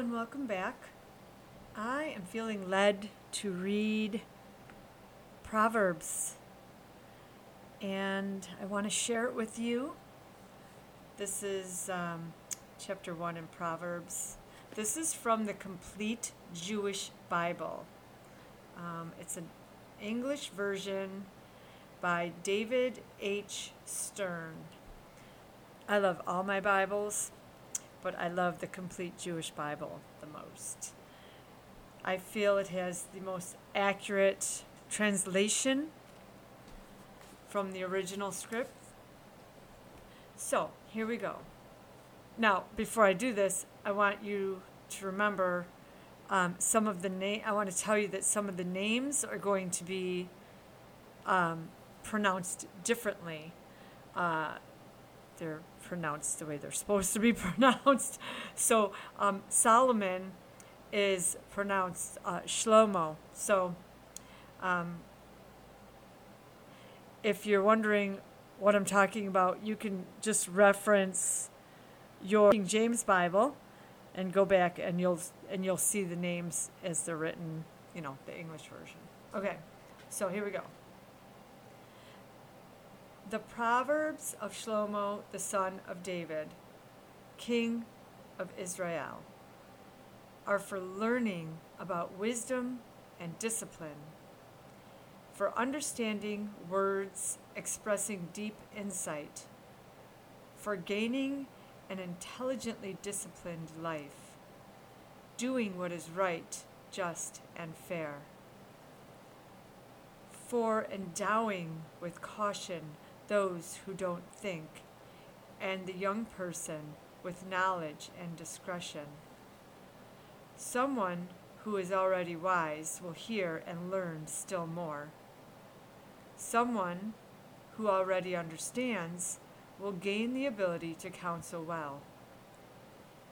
and welcome back. I am feeling led to read Proverbs, and I want to share it with you. This is um, chapter 1 in Proverbs. This is from the Complete Jewish Bible. Um, it's an English version by David H. Stern. I love all my Bibles but I love the complete Jewish Bible the most. I feel it has the most accurate translation from the original script. So, here we go. Now, before I do this, I want you to remember um, some of the name. I want to tell you that some of the names are going to be um, pronounced differently. Uh, they're pronounced the way they're supposed to be pronounced. So um, Solomon is pronounced uh, Shlomo. So um, if you're wondering what I'm talking about, you can just reference your King James Bible and go back and you'll and you'll see the names as they're written, you know, the English version. Okay. So here we go. The Proverbs of Shlomo, the son of David, king of Israel, are for learning about wisdom and discipline, for understanding words expressing deep insight, for gaining an intelligently disciplined life, doing what is right, just, and fair, for endowing with caution those who don't think, and the young person with knowledge and discretion. Someone who is already wise will hear and learn still more. Someone who already understands will gain the ability to counsel well.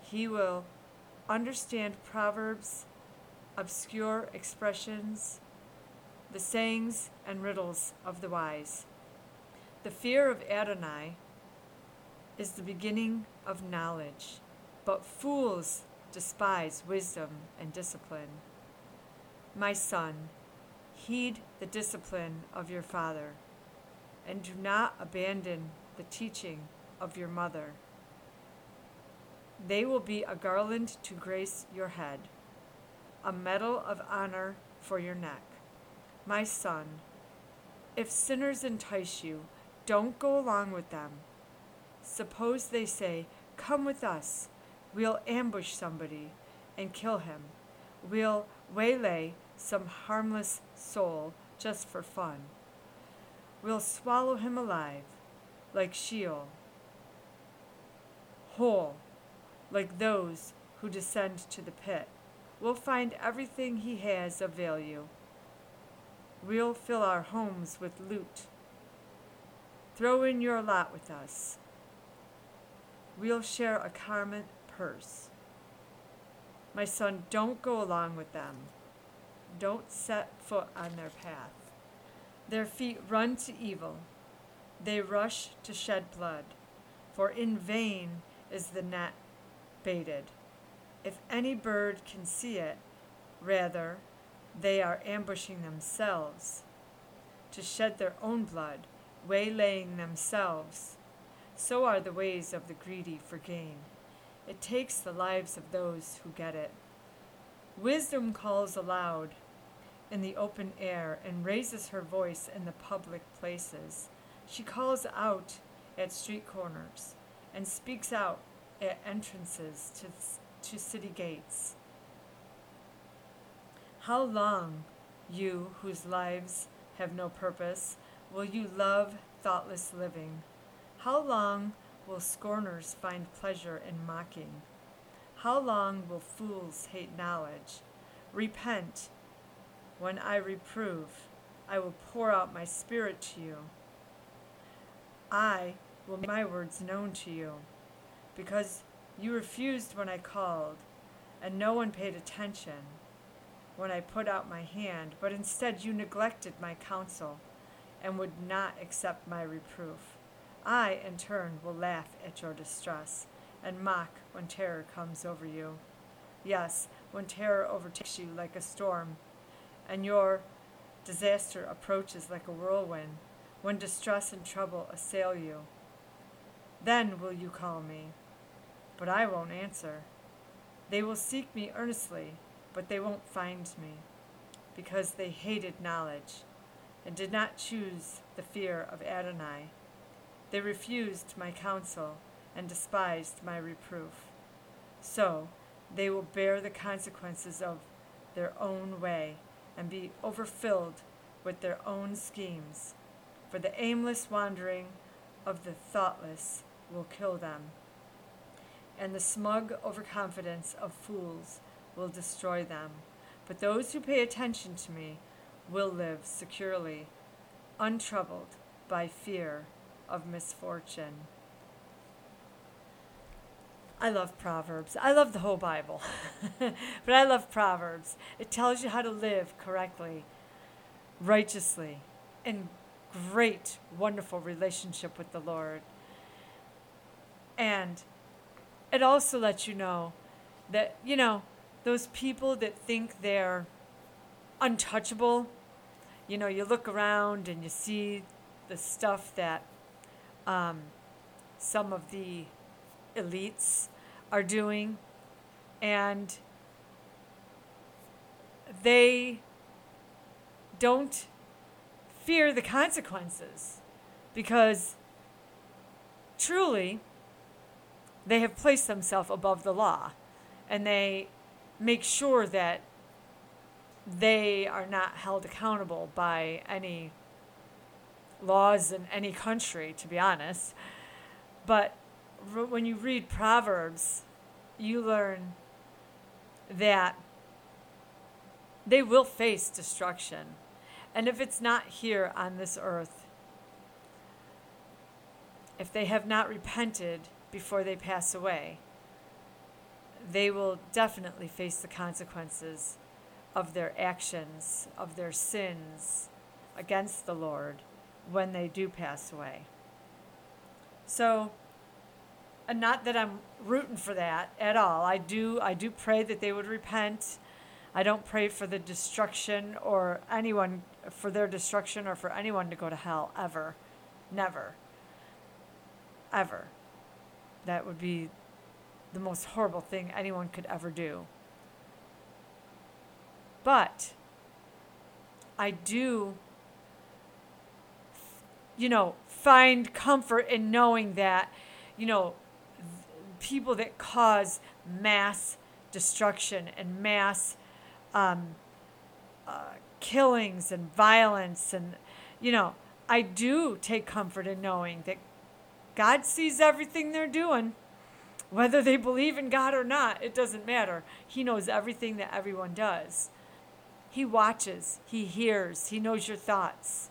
He will understand proverbs, obscure expressions, the sayings and riddles of the wise. The fear of Adonai is the beginning of knowledge, but fools despise wisdom and discipline. My son, heed the discipline of your father, and do not abandon the teaching of your mother. They will be a garland to grace your head, a medal of honor for your neck. My son, if sinners entice you, don't go along with them. Suppose they say, Come with us. We'll ambush somebody and kill him. We'll waylay some harmless soul just for fun. We'll swallow him alive, like Sheol, whole, like those who descend to the pit. We'll find everything he has of value. We'll fill our homes with loot Throw in your lot with us. We'll share a common purse. My son, don't go along with them. Don't set foot on their path. Their feet run to evil. They rush to shed blood. For in vain is the net baited. If any bird can see it, rather, they are ambushing themselves to shed their own blood waylaying themselves. So are the ways of the greedy for gain. It takes the lives of those who get it. Wisdom calls aloud in the open air and raises her voice in the public places. She calls out at street corners and speaks out at entrances to, to city gates. How long, you whose lives have no purpose, will you love thoughtless living? How long will scorners find pleasure in mocking? How long will fools hate knowledge? Repent. When I reprove, I will pour out my spirit to you. I will make my words known to you, because you refused when I called, and no one paid attention when I put out my hand, but instead you neglected my counsel and would not accept my reproof. I, in turn, will laugh at your distress and mock when terror comes over you. Yes, when terror overtakes you like a storm, and your disaster approaches like a whirlwind, when distress and trouble assail you. Then will you call me, but I won't answer. They will seek me earnestly, but they won't find me, because they hated knowledge and did not choose the fear of Adonai. They refused my counsel and despised my reproof. So they will bear the consequences of their own way and be overfilled with their own schemes. For the aimless wandering of the thoughtless will kill them, and the smug overconfidence of fools will destroy them. But those who pay attention to me will live securely, untroubled by fear of misfortune. I love Proverbs. I love the whole Bible. but I love Proverbs. It tells you how to live correctly, righteously, in great, wonderful relationship with the Lord. And it also lets you know that, you know, those people that think they're untouchable, you know, you look around and you see the stuff that um, some of the elites are doing, and they don't fear the consequences because truly they have placed themselves above the law. And they make sure that they are not held accountable by any laws in any country, to be honest. But when you read Proverbs, you learn that they will face destruction. And if it's not here on this earth, if they have not repented before they pass away, they will definitely face the consequences of their actions, of their sins against the Lord when they do pass away. So, and not that I'm rooting for that at all. I do I do pray that they would repent. I don't pray for the destruction or anyone for their destruction or for anyone to go to hell ever. Never. Ever. That would be the most horrible thing anyone could ever do. But I do you know, find comfort in knowing that, you know, people that cause mass destruction and mass um, uh, killings and violence and you know i do take comfort in knowing that god sees everything they're doing. Whether they believe in god or not it doesn't matter. He knows everything that everyone does he watches he hears he knows your thoughts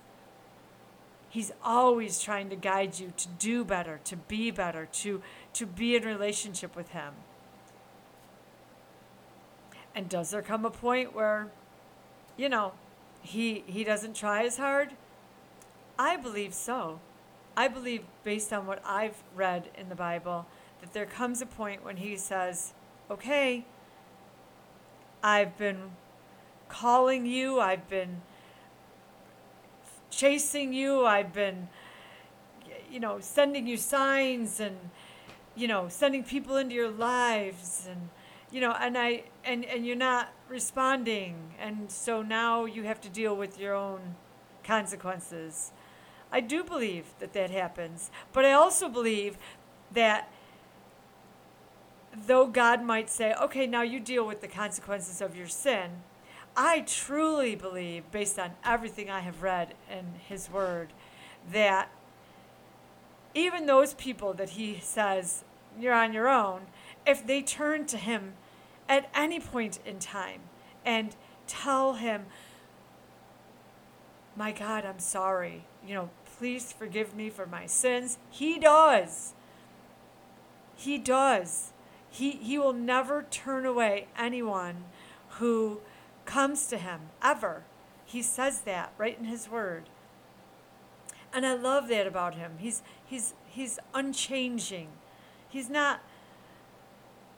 He's always trying to guide you to do better, to be better, to, to be in relationship with Him. And does there come a point where, you know, he, he doesn't try as hard? I believe so. I believe, based on what I've read in the Bible, that there comes a point when he says, okay, I've been calling you, I've been chasing you. I've been, you know, sending you signs and, you know, sending people into your lives and, you know, and I and and you're not responding, and so now you have to deal with your own consequences. I do believe that that happens, but I also believe that though God might say, okay, now you deal with the consequences of your sin, I truly believe, based on everything I have read in His Word, that even those people that He says, you're on your own, if they turn to Him at any point in time and tell Him, My God, I'm sorry, you know, please forgive me for my sins, He does. He does. He, he will never turn away anyone who comes to him ever. He says that right in his word. And I love that about him. He's he's he's unchanging. He's not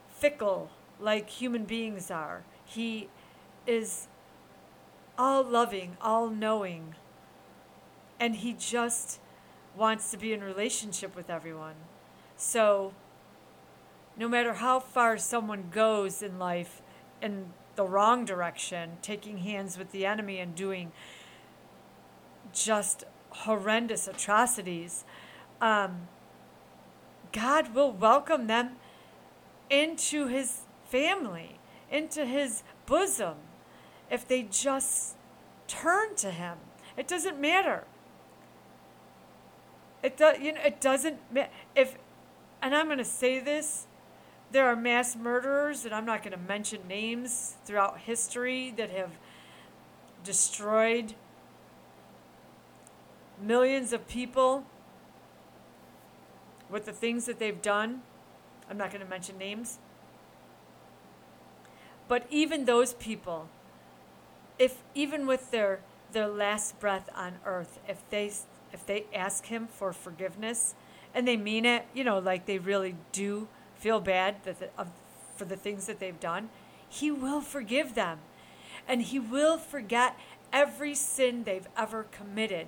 fickle like human beings are. He is all loving, all knowing. And he just wants to be in relationship with everyone. So, no matter how far someone goes in life in the wrong direction, taking hands with the enemy and doing just horrendous atrocities, um, God will welcome them into his family, into his bosom, if they just turn to him. It doesn't matter. It does, you know, it doesn't matter if, and I'm going to say this. There are mass murderers, and I'm not going to mention names throughout history that have destroyed millions of people with the things that they've done. I'm not going to mention names. But even those people, if even with their their last breath on earth, if they if they ask him for forgiveness and they mean it, you know, like they really do feel bad that the, for the things that they've done, he will forgive them. And he will forget every sin they've ever committed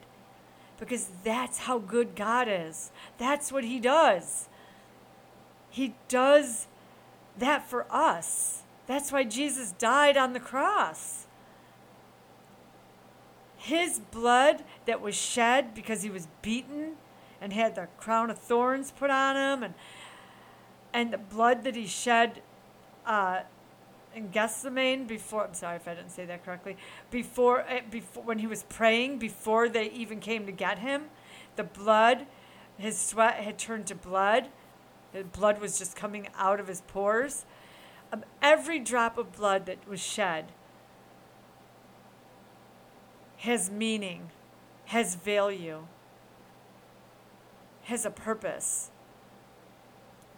because that's how good God is. That's what He does. He does that for us. That's why Jesus died on the cross. His blood that was shed because he was beaten and had the crown of thorns put on him, and and the blood that he shed uh, in Gethsemane before. I'm sorry if I didn't say that correctly. Before, eh, before when he was praying, before they even came to get him, the blood, his sweat had turned to blood. The blood was just coming out of his pores. Um, every drop of blood that was shed has meaning, has value, has a purpose.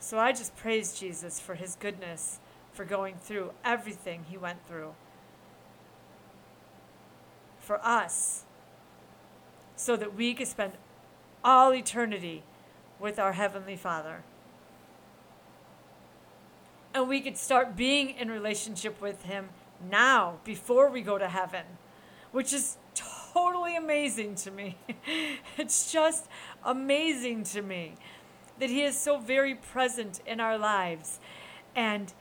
So I just praise Jesus for his goodness for going through everything he went through. For us, so that we could spend all eternity with our Heavenly Father. And we could start being in relationship with Him now, before we go to heaven, which is totally amazing to me. it's just amazing to me that He is so very present in our lives. And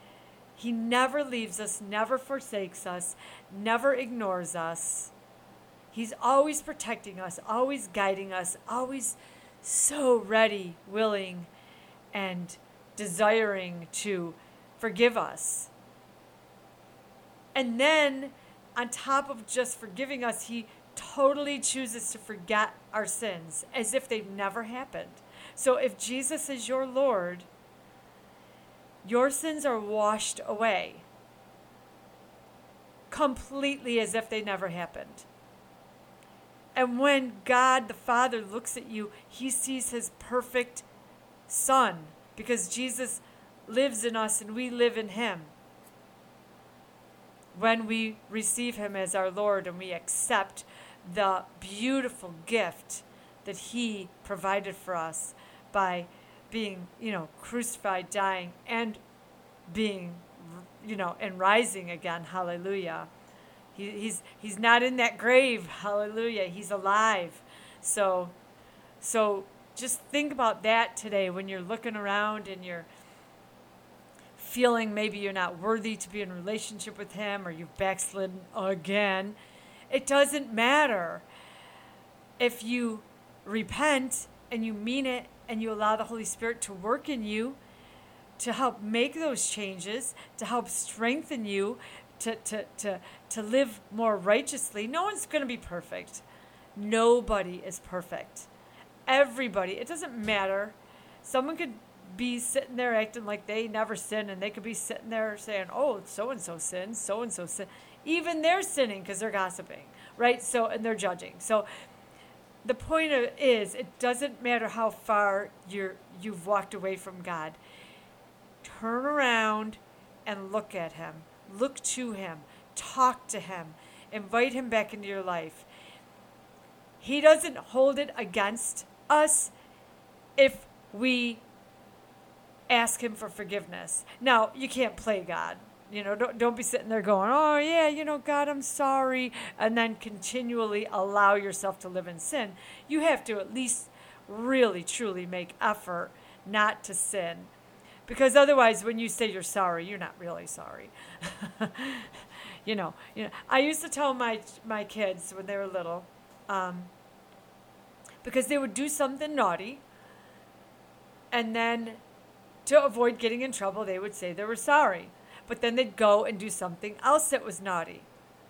he never leaves us, never forsakes us, never ignores us. He's always protecting us, always guiding us, always so ready, willing, and desiring to forgive us. And then, on top of just forgiving us, He totally chooses to forget our sins as if they've never happened. So, if Jesus is your Lord, your sins are washed away completely as if they never happened. And when God the Father looks at you, he sees his perfect Son because Jesus lives in us and we live in him. When we receive him as our Lord and we accept the beautiful gift that he provided for us by being, you know, crucified, dying, and being, you know, and rising again. Hallelujah. He, he's he's not in that grave. Hallelujah. He's alive. So, so just think about that today when you're looking around and you're feeling maybe you're not worthy to be in relationship with him or you've backslidden again. It doesn't matter. If you repent and you mean it and you allow the Holy Spirit to work in you to help make those changes, to help strengthen you, to, to, to, to live more righteously. No one's going to be perfect. Nobody is perfect. Everybody, it doesn't matter. Someone could be sitting there acting like they never sin, and they could be sitting there saying, oh, so and so sins, so and so sin. Even they're sinning because they're gossiping, right? So, and they're judging. So, the point is, it doesn't matter how far you're, you've walked away from God. Turn around and look at Him. Look to Him. Talk to Him. Invite Him back into your life. He doesn't hold it against us if we ask Him for forgiveness. Now, you can't play God. You know, don't, don't be sitting there going, oh, yeah, you know, God, I'm sorry, and then continually allow yourself to live in sin. You have to at least really, truly make effort not to sin. Because otherwise, when you say you're sorry, you're not really sorry. you know, you know. I used to tell my my kids when they were little, um, because they would do something naughty, and then to avoid getting in trouble, they would say they were sorry. But then they'd go and do something else that was naughty,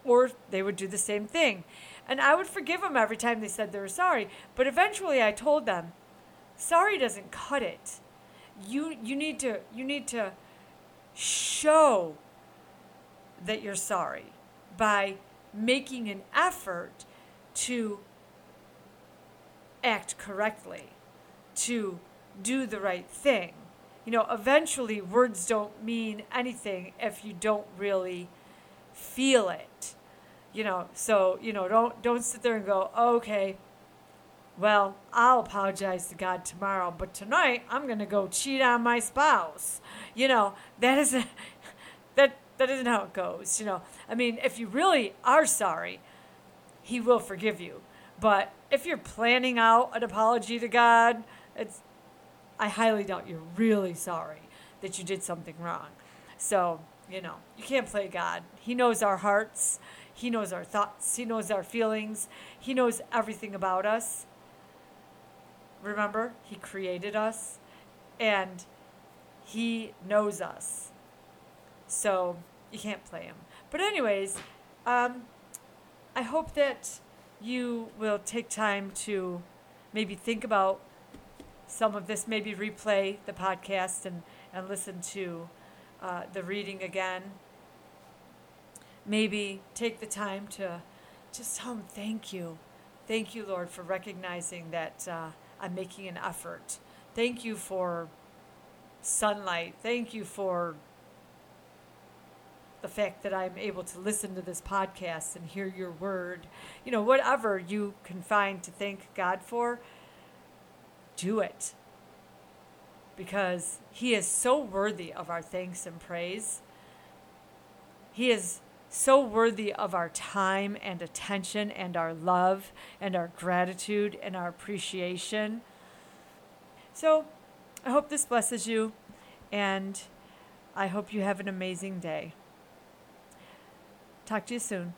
or they would do the same thing. And I would forgive them every time they said they were sorry. But eventually I told them, sorry doesn't cut it. You you need to you need to show that you're sorry by making an effort to act correctly, to do the right thing. You know, eventually words don't mean anything if you don't really feel it. You know so you know don't don't sit there and go okay well i'll apologize to god tomorrow but tonight i'm to go cheat on my spouse. You know that isn't that that isn't how it goes you know. I mean if you really are sorry he will forgive you. But if you're planning out an apology to god it's i highly doubt you're really sorry that you did something wrong so you know you can't play god he knows our hearts he knows our thoughts, He knows our feelings, He knows everything about us. Remember, He created us and He knows us. So you can't play Him. But, anyways, um, I hope that you will take time to maybe think about some of this, maybe replay the podcast and, and listen to uh, the reading again maybe take the time to just tell him thank you. Thank you, Lord, for recognizing that uh, I'm making an effort. Thank you for sunlight. Thank you for the fact that I'm able to listen to this podcast and hear your word. You know, whatever you can find to thank God for, do it. Because He is so worthy of our thanks and praise. He is so worthy of our time and attention and our love and our gratitude and our appreciation. So I hope this blesses you and I hope you have an amazing day. Talk to you soon.